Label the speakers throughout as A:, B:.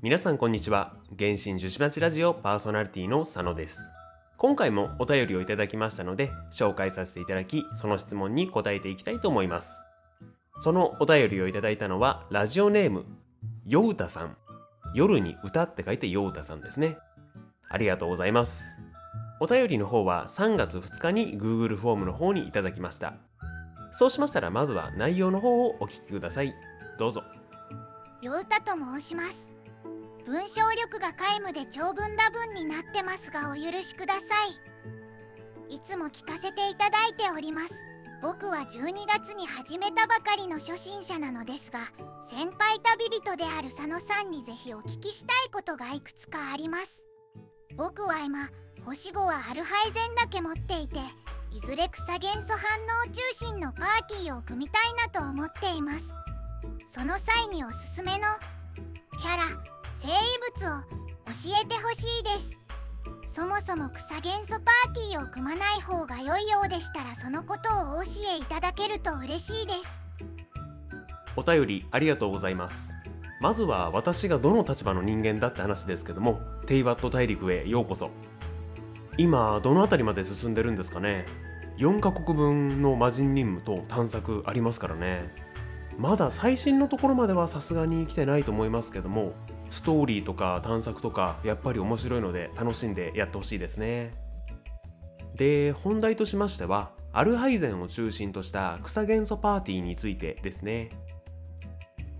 A: 皆さんこんにちは。原神樹脂町ラジオパーソナリティの佐野です。今回もお便りをいただきましたので紹介させていただきその質問に答えていきたいと思います。そのお便りをいただいたのはラジオネームようたさん。夜に歌って書いてようたさんですね。ありがとうございます。お便りの方は3月2日に Google フォームの方にいただきました。そうしましたらまずは内容の方をお聞きください。どうぞ。
B: ようたと申します。文章力が皆無で長文多文になってますがお許しください。いつも聞かせていただいております。僕は12月に始めたばかりの初心者なのですが先輩旅人である佐野さんにぜひお聞きしたいことがいくつかあります。僕は今星5はアルハイゼンだけ持っていていずれ草元素反応中心のパーティーを組みたいなと思っています。その際におすすめのキャラ生物を教えてほしいです。そもそも草元素パーティーを組まない方が良いようでしたらそのことをお教えいただけると嬉しいです。
A: お便りありがとうございます。まずは私がどの立場の人間だって話ですけどもテイバット大陸へようこそ。今どの辺りまで進んでるんですかね。4カ国分の魔人任務と探索ありますからね。まだ最新のところまではさすがに来てないと思いますけどもストーリーとか探索とかやっぱり面白いので楽しんでやってほしいですね。で本題としましてはアルハイゼンを中心とした草元素パーティーについてですね。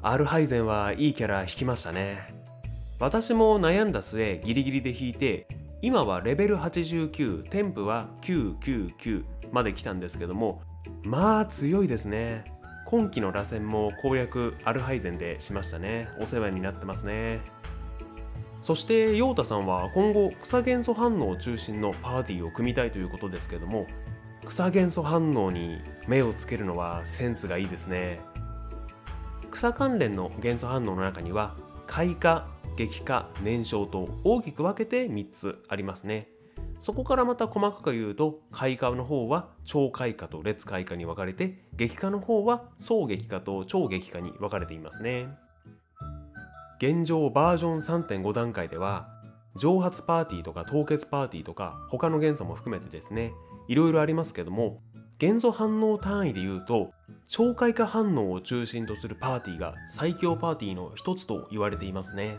A: アルハイゼンはいいキャラ引きましたね。私も悩んだ末ギリギリで引いて今はレベル89添付は999まで来たんですけどもまあ強いですね。今期の螺旋も攻略アルハイゼンでしましたね。お世話になってますね。そして陽太さんは今後草元素反応を中心のパーティーを組みたいということですけども草元素反応に目をつけるのはセンスがいいですね。草関連の元素反応の中には開花激化燃焼と大きく分けて3つありますね。そこからまた細かく言うと開花の方は超開花と列開花に分かれて激化の方は総激化と超激化に分かれていますね。現状バージョン3.5段階では蒸発パーティーとか凍結パーティーとか他の元素も含めてですねいろいろありますけども元素反応単位で言うと超開花反応を中心とするパーティーが最強パーティーの一つと言われていますね。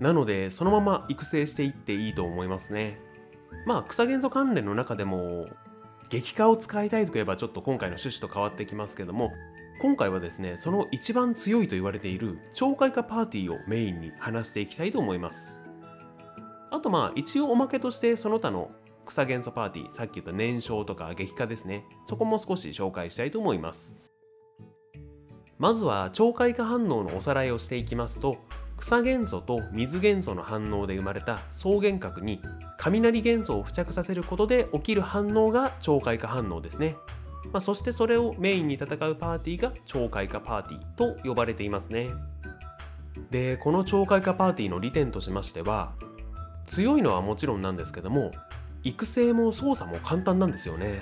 A: なのでそのまま育成していっていいと思いますね。まあ草元素関連の中でも激化を使いたいといえばちょっと今回の趣旨と変わってきますけども今回はですねその一番強いと言われている超開花パーティーをメインに話していきたいと思います。あとまあ一応おまけとしてその他の草元素パーティーさっき言った燃焼とか激化ですね。そこも少し紹介したいと思います。まずは超開花反応のおさらいをしていきますと草元素と水元素の反応で生まれた双原核に雷元素を付着させることで起きる反応が超開花反応ですね、まあ、そしてそれをメインに戦うパーティーが超開花パーティーと呼ばれていますね。でこの超開花パーティーの利点としましては強いのはもちろんなんですけども育成も操作も簡単なんですよね。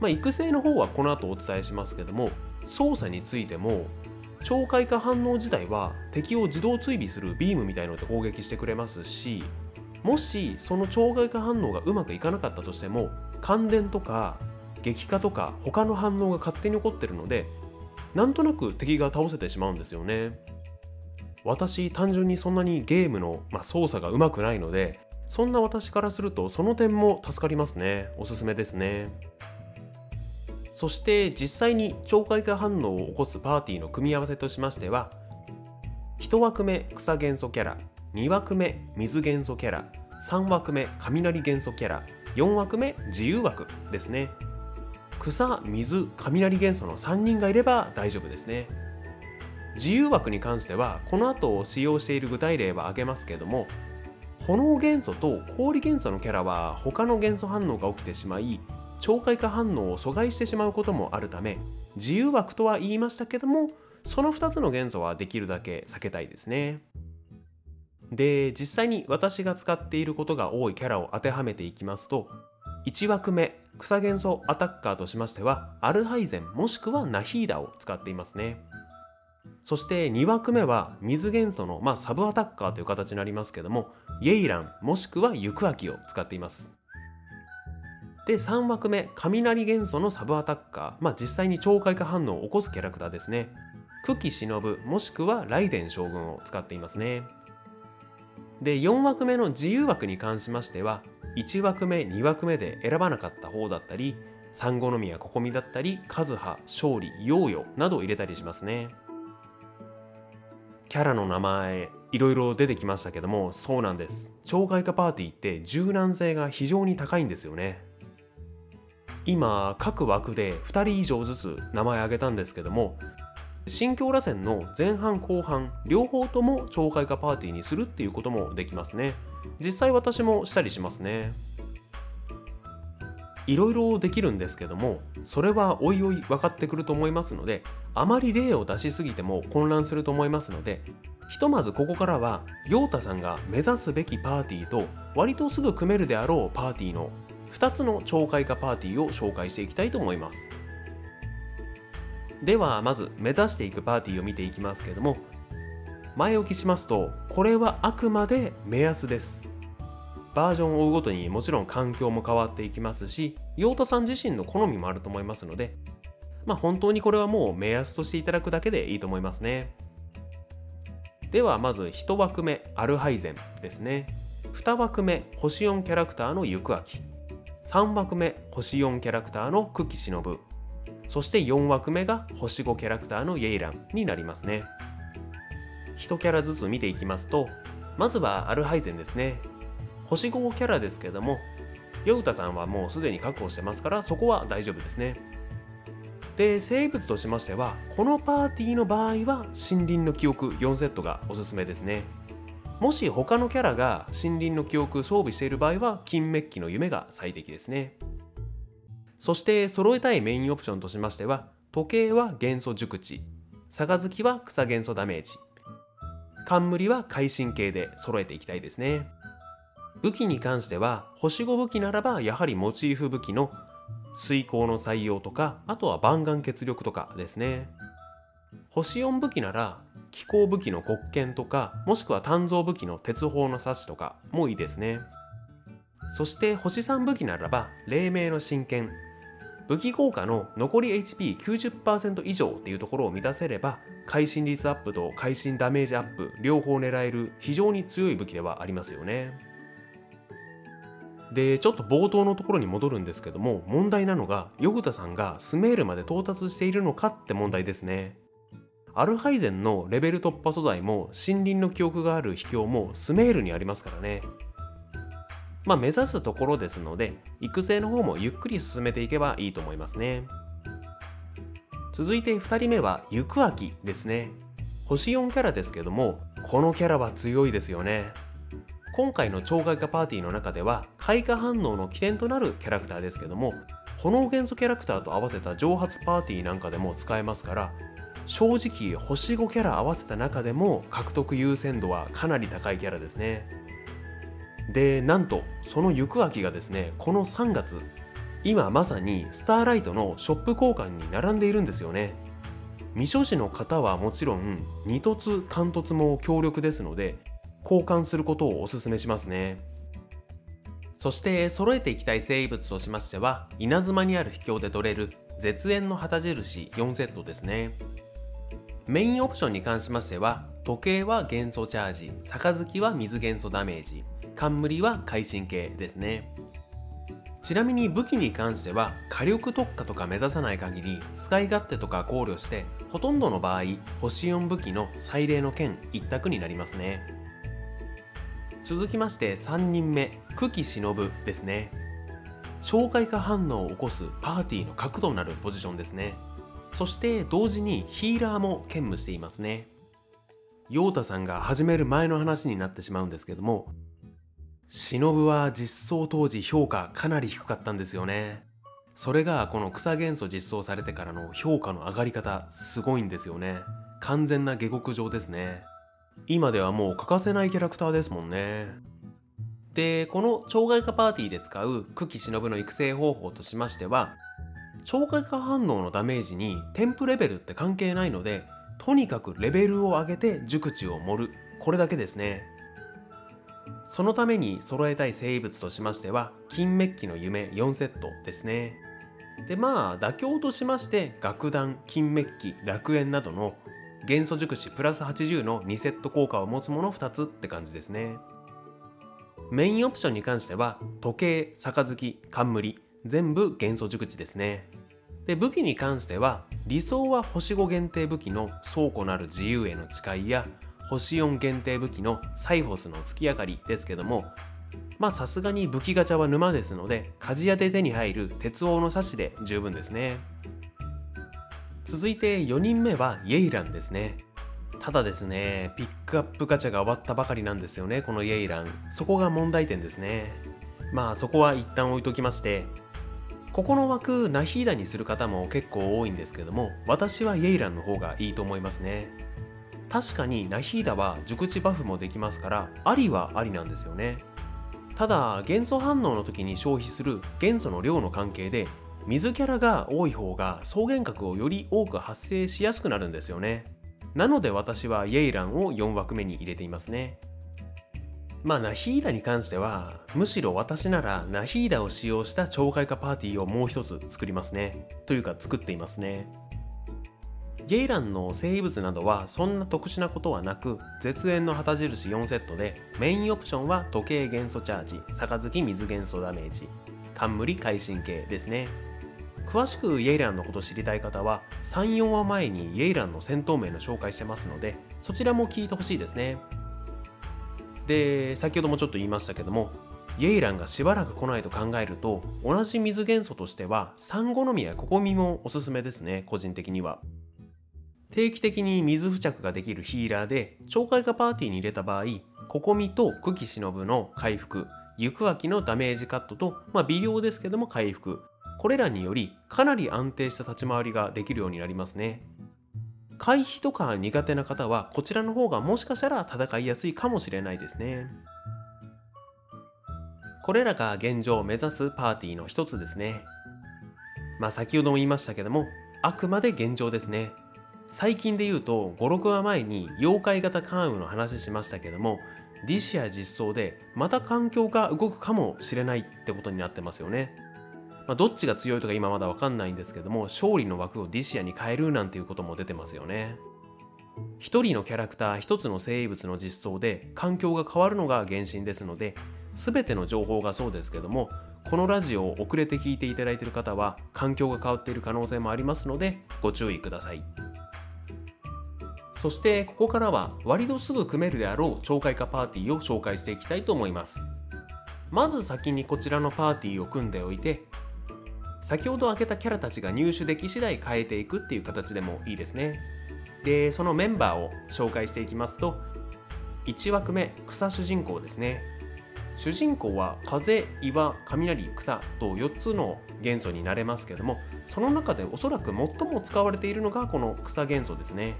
A: まあ、育成の方はこの後お伝えしますけども操作についても超開花反応自体は敵を自動追尾するビームみたいので攻撃してくれますしもしその超開花反応がうまくいかなかったとしても感電とか激化とか他の反応が勝手に起こってるのでなんとなく敵が倒せてしまうんですよね。私単純にそんなにゲームの、まあ、操作がうまくないのでそんな私からするとその点も助かりますね。おすすめですね。そして実際に超開花反応を起こすパーティーの組み合わせとしましては1枠目草元素キャラ2枠目水元素キャラ3枠目雷元素キャラ4枠目自由枠ですね。草水雷元素の3人がいれば大丈夫ですね。自由枠に関してはこの後使用している具体例は挙げますけれども炎元素と氷元素のキャラは他の元素反応が起きてしまい超開花反応を阻害してしまうこともあるため自由枠とは言いましたけどもその2つの元素はできるだけ避けたいですね。で実際に私が使っていることが多いキャラを当てはめていきますと1枠目草元素アタッカーとしましてはアルハイゼンもしくはナヒーダを使っていますね。そして2枠目は水元素の、まあ、サブアタッカーという形になりますけどもイエイランもしくはユクアキを使っています。で3枠目雷元素のサブアタッカー、まあ、実際に超開花反応を起こすキャラクターですね。久喜忍もしくはライデン将軍を使っていますね。で4枠目の自由枠に関しましては1枠目2枠目で選ばなかった方だったり三好宮ここみだったり和葉勝利ヨーヨなどを入れたりしますね。キャラの名前いろいろ出てきましたけどもそうなんです。超外貨パーティーって柔軟性が非常に高いんですよね。今各枠で2人以上ずつ名前挙げたんですけども新京螺旋の前半後半両方とも超開花パーティーにするっていうこともできますね。実際私もしたりしますね。いろいろできるんですけどもそれはおいおい分かってくると思いますのであまり例を出しすぎても混乱すると思いますのでひとまずここからは陽太さんが目指すべきパーティーと割とすぐ組めるであろうパーティーの2つの超開花パーティーを紹介していきたいと思います。ではまず目指していくパーティーを見ていきますけども前置きしますとこれはあくまで目安です。バージョンを追うごとにもちろん環境も変わっていきますし陽太さん自身の好みもあると思いますのでまあ本当にこれはもう目安としていただくだけでいいと思いますね。ではまず1枠目アルハイゼンですね。2枠目星4キャラクターの行く秋。3枠目星4キャラクターの久喜忍。そして4枠目が星5キャラクターのイェイランになりますね。1キャラずつ見ていきますとまずはアルハイゼンですね。星5キャラですけどもヨウタさんはもうすでに確保してますからそこは大丈夫ですね。で生物としましてはこのパーティーの場合は森林の記憶4セットがおすすめですね。もし他のキャラが森林の記憶装備している場合は金メッキの夢が最適ですね。そして揃えたいメインオプションとしましては時計は元素熟知。杯は草元素ダメージ。冠は会心系で揃えていきたいですね。武器に関しては星5武器ならばやはりモチーフ武器の水耕の採用とかあとは万眼血力とかですね。星4武器なら気候武器の黒剣とかもしくは鍛造武器の鉄砲の刺しとかもいいですね。そして星3武器ならば黎明の真剣。武器効果の残り HP90% 以上っていうところを満たせれば会心率アップと会心ダメージアップ両方狙える非常に強い武器ではありますよね。でちょっと冒頭のところに戻るんですけども問題なのがヨグタさんがスメールまで到達しているのかって問題ですね。アルハイゼンのレベル突破素材も森林の記憶がある秘境もスメールにありますからね。まあ目指すところですので育成の方もゆっくり進めていけばいいと思いますね。続いて2人目は行く秋ですね。星4キャラですけどもこのキャラは強いですよね。今回の超外化パーティーの中では開花反応の起点となるキャラクターですけども炎元素キャラクターと合わせた蒸発パーティーなんかでも使えますから正直星5キャラ合わせた中でも獲得優先度はかなり高いキャラですね。でなんとその行く秋がですねこの3月今まさにスターライトのショップ交換に並んでいるんですよね。未所持の方はもちろん二突貫突も強力ですので交換することをお勧めしますね。そして揃えていきたい生物としましては稲妻にある秘境で取れる絶縁の旗印4セットですね。メインオプションに関しましては時計は元素チャージ杯は水元素ダメージ冠は会心系ですね。ちなみに武器に関しては火力特化とか目指さない限り使い勝手とか考慮してほとんどの場合星4武器の最麗の剣一択になりますね。続きまして3人目久喜忍ですね。紹介化反応を起こすパーティーの核となるポジションですね。そして同時にヒーラーも兼務していますね。陽太さんが始める前の話になってしまうんですけども忍は実装当時評価かなり低かったんですよね。それがこの草元素実装されてからの評価の上がり方すごいんですよね。完全な下克上ですね。今ではもう欠かせないキャラクターですもんね。でこの超外化パーティーで使う久喜忍の育成方法としましては超外化反応のダメージに添付レベルって関係ないのでとにかくレベルを上げて熟知を盛る。これだけですね。そのために揃えたい生物としましては金メッキの夢4セットですね。でまあ妥協としまして楽団金メッキ楽園などの元素熟知プラス80の2セット効果を持つもの2つって感じですね。メインオプションに関しては時計杯冠。全部元素熟知ですね。で武器に関しては理想は星5限定武器の倉庫なる自由への誓いや星4限定武器のサイフォスの月明かりですけどもまあさすがに武器ガチャは沼ですので鍛冶屋で手に入る鉄王の刺しで十分ですね。続いて4人目はイェイランですね。ただですねピックアップガチャが終わったばかりなんですよねこのイェイラン。そこが問題点ですね。まあそこは一旦置いときましてここの枠ナヒーダにする方も結構多いんですけども私はイェイランの方がいいと思いますね。確かにナヒーダは熟知バフもできますからありはありなんですよね。ただ元素反応の時に消費する元素の量の関係で水キャラが多い方が草原核をより多く発生しやすくなるんですよね。なので私はイェイランを4枠目に入れていますね。まあナヒーダに関してはむしろ私ならナヒーダを使用した懲戒化パーティーをもう一つ作りますね。というか作っていますね。ゲイランの生物などはそんな特殊なことはなく絶縁の旗印4セットでメインオプションは時計元素チャージ杯水元素ダメージ冠会心系ですね。詳しくイエイランのこと知りたい方は34話前にイエイランの戦闘名の紹介してますのでそちらも聞いてほしいですね。で先ほどもちょっと言いましたけどもイェイランがしばらく来ないと考えると同じ水元素としてはサンゴノミやココミもおすすめですね個人的には。定期的に水付着ができるヒーラーで懲戒化パーティーに入れた場合ココミと久喜忍の回復行く秋のダメージカットと、まあ、微量ですけども回復。これらによりかなり安定した立ち回りができるようになりますね。回避とか苦手な方はこちらの方がもしかしたら戦いやすいかもしれないですね。これらが現状を目指すパーティーの一つですね。まあ先ほども言いましたけどもあくまで現状ですね。最近で言うと56話前に妖怪型関羽の話しましたけどもディシア実装でまた環境が動くかもしれないってことになってますよね。まあ、どっちが強いとか今まだ分かんないんですけども勝利の枠をディシアに変えるなんていうことも出てますよね。一人のキャラクター一つの生物の実装で環境が変わるのが原神ですので全ての情報がそうですけどもこのラジオを遅れて聞いていただいている方は環境が変わっている可能性もありますのでご注意ください。そしてここからは割とすぐ組めるであろう懲戒化パーティーを紹介していきたいと思います。まず先にこちらのパーティーを組んでおいて先ほど開けたキャラたちが入手でき次第変えていくっていう形でもいいですね。でそのメンバーを紹介していきますと1枠目草主人公ですね。主人公は風岩雷草と4つの元素になれますけどもその中でおそらく最も使われているのがこの草元素ですね。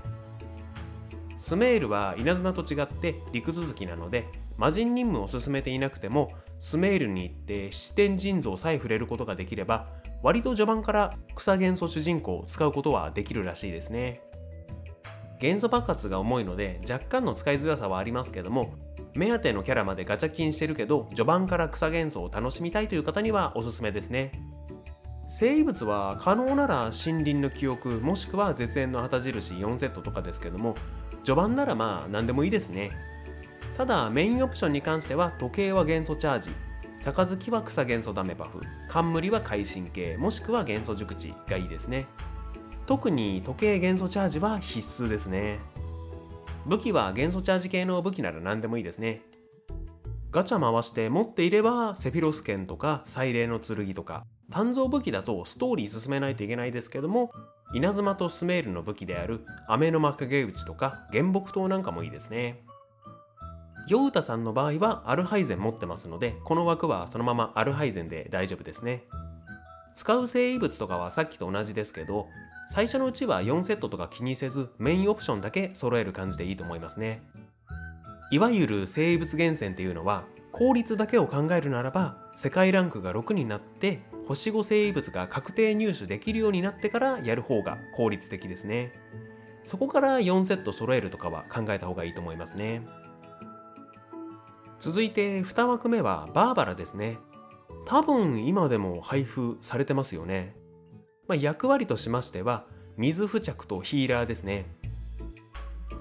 A: スメールは稲妻と違って陸続きなので魔人任務を進めていなくてもスメールに行って視点人像さえ触れることができれば割と序盤から草元素主人公を使うことはできるらしいですね。元素爆発が重いので若干の使いづらさはありますけども目当てのキャラまでガチャ金してるけど序盤から草元素を楽しみたいという方にはおすすめですね。生物は可能なら森林の記憶もしくは絶縁の旗印4セットとかですけども序盤ならまあ何でもいいですね。ただメインオプションに関しては時計は元素チャージ。杯。は草元素ダメバフ冠は快進系もしくは元素熟知がいいですね特に時計元素チャージは必須ですね武器は元素チャージ系の武器なら何でもいいですねガチャ回して持っていればセフィロス剣とか祭礼の剣とか鍛造武器だとストーリー進めないといけないですけども稲妻とスメールの武器である雨の幕影打ちとか原木刀なんかもいいですねヨウタさんの場合はアルハイゼン持ってますのでこの枠はそのままアルハイゼンで大丈夫ですね。使う生物とかはさっきと同じですけど最初のうちは4セットとか気にせずメインオプションだけ揃える感じでいいと思いますね。いわゆる生物厳選っていうのは効率だけを考えるならば世界ランクが6になって星5生物が確定入手できるようになってからやる方が効率的ですね。そこから4セット揃えるとかは考えた方がいいと思いますね。続いて2枠目はバーバラですね。多分今でも配布されてますよね、まあ、役割としましては水付着とヒーラーですね。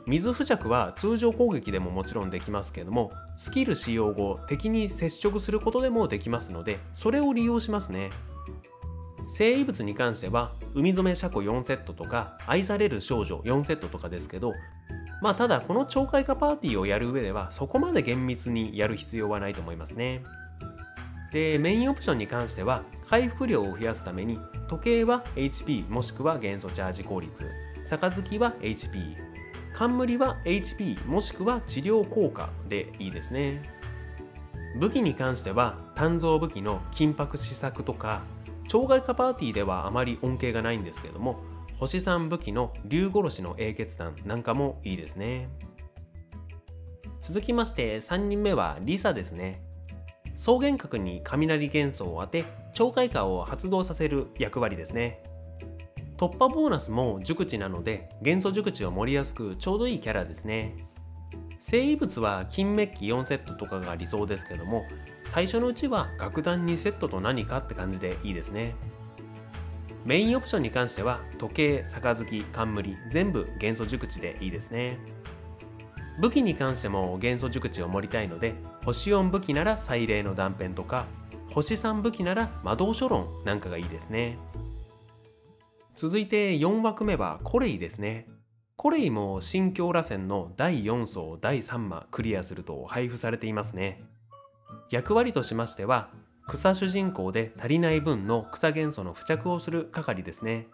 A: 水付着は通常攻撃でももちろんできますけどもスキル使用後敵に接触することでもできますのでそれを利用しますね。生物に関しては海染め車庫4セットとか愛される少女4セットとかですけどまあただこの超開花パーティーをやる上ではそこまで厳密にやる必要はないと思いますね。でメインオプションに関しては回復量を増やすために時計は HP もしくは元素チャージ効率杯は HP 冠は HP もしくは治療効果でいいですね。武器に関しては鍛造武器の金箔試作とか超外化パーティーではあまり恩恵がないんですけども星3武器の竜殺しの英傑弾なんかもいいですね。続きまして3人目はリサですね。草原核に雷元素を当て超開花を発動させる役割ですね。突破ボーナスも熟知なので元素熟知を盛りやすくちょうどいいキャラですね。生物は金メッキ4セットとかが理想ですけども最初のうちは楽団2セットと何かって感じでいいですね。メインオプションに関しては時計、杯、冠全部元素熟知でいいですね。武器に関しても元素熟知を盛りたいので星4武器なら祭礼の断片とか星3武器なら魔導書論なんかがいいですね。続いて4枠目はコレイですね。コレイも新京螺旋の第4層第3話クリアすると配布されていますね。役割としましては草主人公で足りない分の草元素の付着をする係ですね。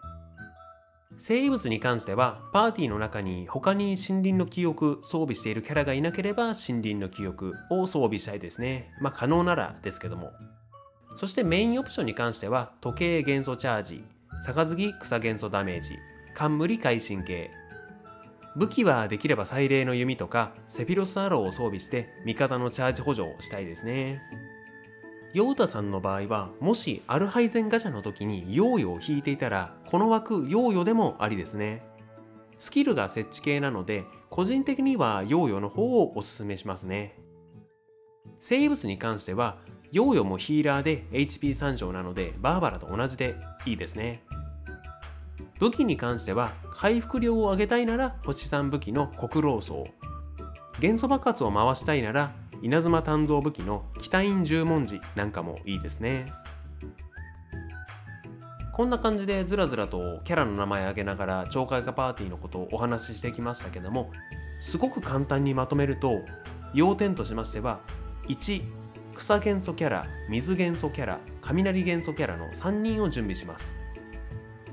A: 生物に関してはパーティーの中に他に森林の記憶装備しているキャラがいなければ森林の記憶を装備したいですね。まあ可能ならですけども。そしてメインオプションに関しては時計元素チャージ杯草元素ダメージ冠会心系武器はできれば祭礼の弓とかセフィロスアローを装備して味方のチャージ補助をしたいですね。ヨータさんの場合はもしアルハイゼンガチャの時にヨーヨーを引いていたらこの枠ヨーヨーでもありですね。スキルが設置系なので個人的にはヨーヨーの方をおすすめしますね。生物に関してはヨーヨーもヒーラーで HP3 乗なのでバーバラと同じでいいですね。武器に関しては回復量を上げたいなら星3武器の黒老僧元素爆発を回したいなら稲妻鍛造武器の北院十文字なんかもいいですね。こんな感じでずらずらとキャラの名前挙げながら超開花パーティーのことをお話ししてきましたけどもすごく簡単にまとめると要点としましては1草元素キャラ水元素キャラ雷元素キャラの3人を準備します。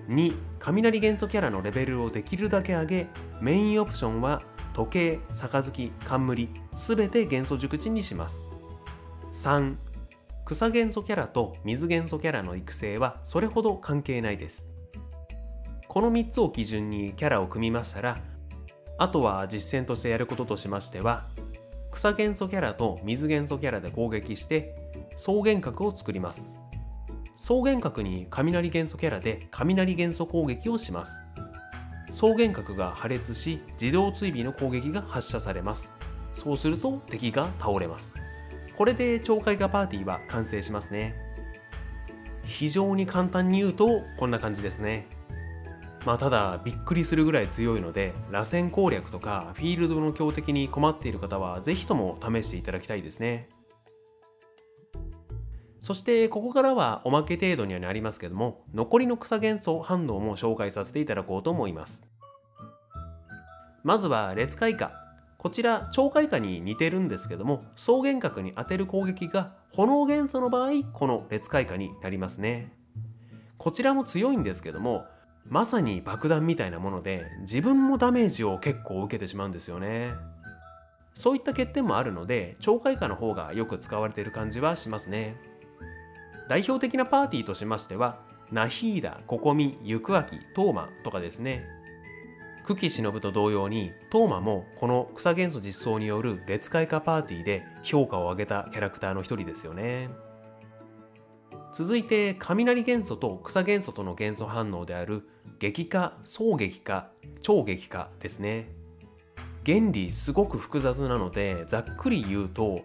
A: 2雷元素キャラのレベルをできるだけ上げメインオプションは時計杯冠すべて元素熟知にします。3草元素キャラと水元素キャラの育成はそれほど関係ないです。この3つを基準にキャラを組みましたらあとは実践としてやることとしましては草元素キャラと水元素キャラで攻撃して草原核を作ります。草原核に雷元素キャラで雷元素攻撃をします。草原核が破裂し自動追尾の攻撃が発射されます。そうすると敵が倒れます。これで超開花パーティーは完成しますね。非常に簡単に言うとこんな感じですね。まあただびっくりするぐらい強いので螺旋攻略とかフィールドの強敵に困っている方は是非とも試していただきたいですね。そしてここからはおまけ程度にはなりますけども残りの草元素反応も紹介させていただこうと思います。まずは列開花。こちら超開花に似てるんですけども草原核に当てる攻撃が炎元素の場合この列開花になりますね。こちらも強いんですけどもまさに爆弾みたいなもので自分もダメージを結構受けてしまうんですよね。そういった欠点もあるので超開花の方がよく使われている感じはしますね。代表的なパーティーとしましてはナヒーダ、ココミ、ユクアキ、トーマとかですね。久喜忍と同様にトーマもこの草元素実装による列開花パーティーで評価を上げたキャラクターの一人ですよね。続いて雷元素と草元素との元素反応である激化双激化超激化ですね。原理すごく複雑なのでざっくり言うと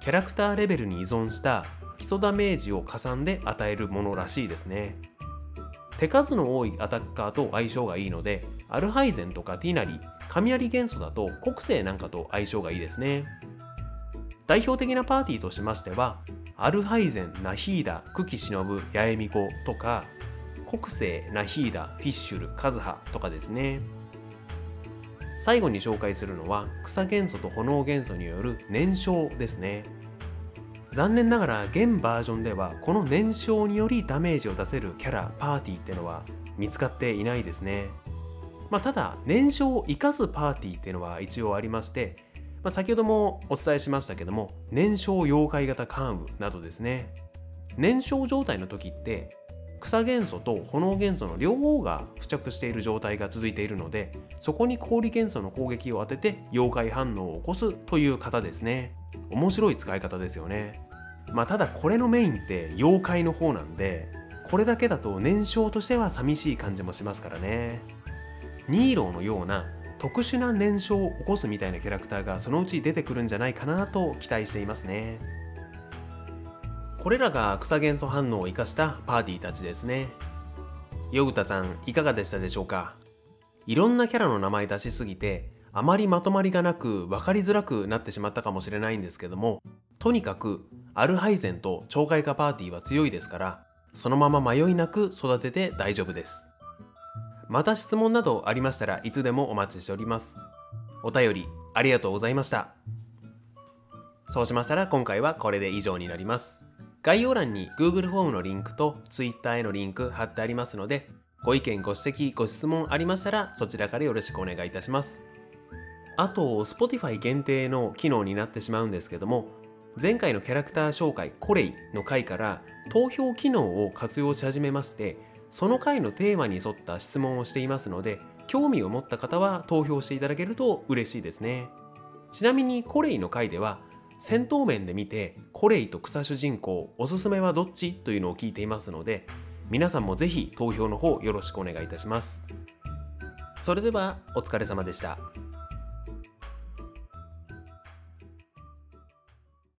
A: キャラクターレベルに依存した基礎ダメージを加算で与えるものらしいですね。手数の多いアタッカーと相性がいいのでアルハイゼンとかティナリ雷元素だと国星なんかと相性がいいですね。代表的なパーティーとしましてはアルハイゼン、ナヒーダ、久喜忍、八重美子とか国星、ナヒーダ、フィッシュル、カズハとかですね。最後に紹介するのは草元素と炎元素による燃焼ですね。残念ながら現バージョンではこの燃焼によりダメージを出せるキャラパーティーってのは見つかっていないですね。まあ、ただ燃焼を生かすパーティーっていうのは一応ありましてまあ、先ほどもお伝えしましたけども燃焼妖怪型関羽などですね。燃焼状態の時って草元素と炎元素の両方が付着している状態が続いているのでそこに氷元素の攻撃を当てて妖怪反応を起こすという方ですね。面白い使い方ですよね。まあただこれのメインって妖怪の方なんでこれだけだと燃焼としては寂しい感じもしますからね。ニーローのような特殊な燃焼を起こすみたいなキャラクターがそのうち出てくるんじゃないかなと期待していますね。これらが草元素反応を生かしたパーティーたちですね。ヨグタさんいかがでしたでしょうか？いろんなキャラの名前出しすぎてあまりまとまりがなく分かりづらくなってしまったかもしれないんですけどもとにかくアルハイゼンと鳥海化パーティーは強いですからそのまま迷いなく育てて大丈夫ですまた質問などありましたらいつでもお待ちしております。お便りありがとうございました。そうしましたら今回はこれで以上になります。概要欄に Google フォームのリンクと Twitter へのリンク貼ってありますので、ご意見、ご指摘、ご質問ありましたらそちらからよろしくお願いいたします。あと、Spotify 限定の機能になってしまうんですけども、前回のキャラクター紹介コレイの回から投票機能を活用し始めましてその回のテーマに沿った質問をしていますので興味を持った方は投票していただけると嬉しいですねちなみにコレイの回では戦闘面で見てコレイと草主人公おすすめはどっちというのを聞いていますので皆さんもぜひ投票の方よろしくお願いいたしますそれではお疲れ様でした。